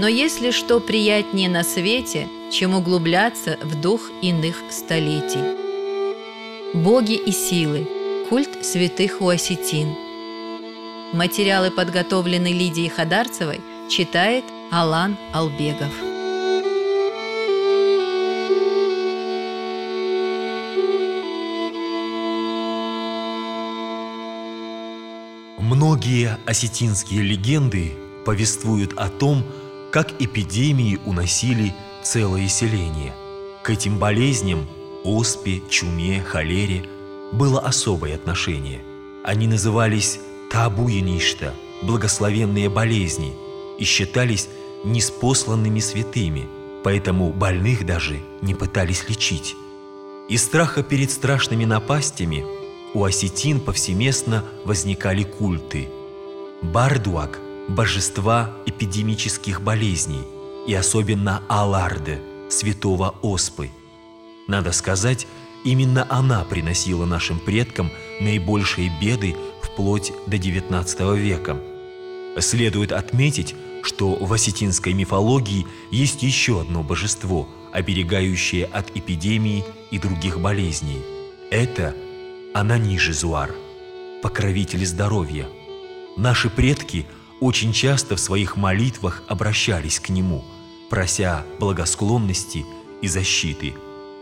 Но есть что приятнее на свете, чем углубляться в дух иных столетий? Боги и силы. Культ святых у осетин. Материалы подготовлены Лидией Хадарцевой, читает Алан Албегов. Многие осетинские легенды повествуют о том, как эпидемии уносили целое селение. К этим болезням – оспе, чуме, холере – было особое отношение. Они назывались табуиништа – благословенные болезни и считались неспосланными святыми, поэтому больных даже не пытались лечить. Из страха перед страшными напастями у осетин повсеместно возникали культы. Бардуак – божества эпидемических болезней и особенно Аларде, святого Оспы. Надо сказать, именно она приносила нашим предкам наибольшие беды вплоть до XIX века. Следует отметить, что в осетинской мифологии есть еще одно божество, оберегающее от эпидемии и других болезней. Это Ананижезуар, покровитель здоровья. Наши предки – очень часто в своих молитвах обращались к Нему, прося благосклонности и защиты.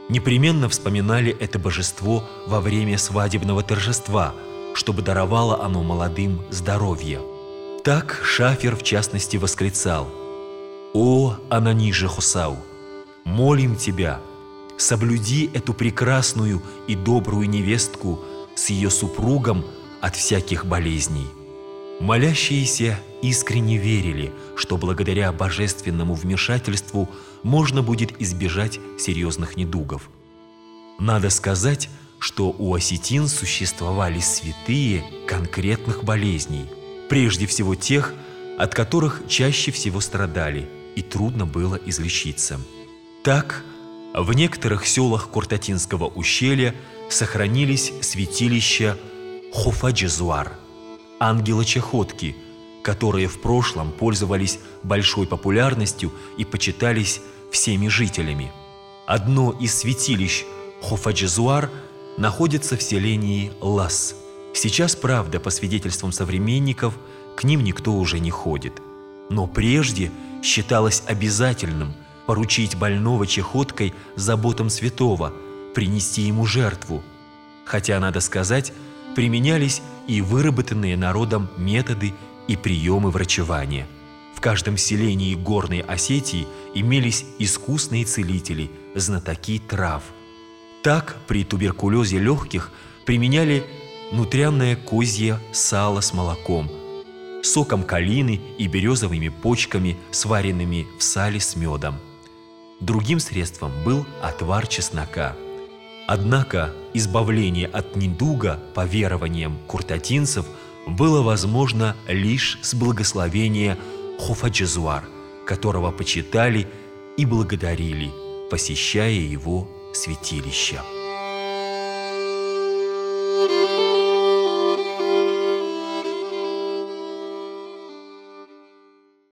Непременно вспоминали это божество во время свадебного торжества, чтобы даровало оно молодым здоровье. Так Шафер в частности восклицал «О, Ананиже Хусау, молим тебя, соблюди эту прекрасную и добрую невестку с ее супругом от всяких болезней». Молящиеся искренне верили, что благодаря божественному вмешательству можно будет избежать серьезных недугов. Надо сказать, что у осетин существовали святые конкретных болезней, прежде всего тех, от которых чаще всего страдали и трудно было излечиться. Так, в некоторых селах Куртатинского ущелья сохранились святилища Хуфаджизуар – ангела-чахотки, которые в прошлом пользовались большой популярностью и почитались всеми жителями. Одно из святилищ Хофаджизуар находится в селении Лас. Сейчас, правда, по свидетельствам современников, к ним никто уже не ходит. Но прежде считалось обязательным поручить больного чехоткой заботам святого, принести ему жертву. Хотя, надо сказать, применялись и выработанные народом методы и приемы врачевания. В каждом селении Горной Осетии имелись искусные целители, знатоки трав. Так при туберкулезе легких применяли нутрянное козье сало с молоком, соком калины и березовыми почками, сваренными в сале с медом. Другим средством был отвар чеснока – Однако избавление от недуга по верованиям куртатинцев было возможно лишь с благословения Хофаджезуар, которого почитали и благодарили, посещая его святилище.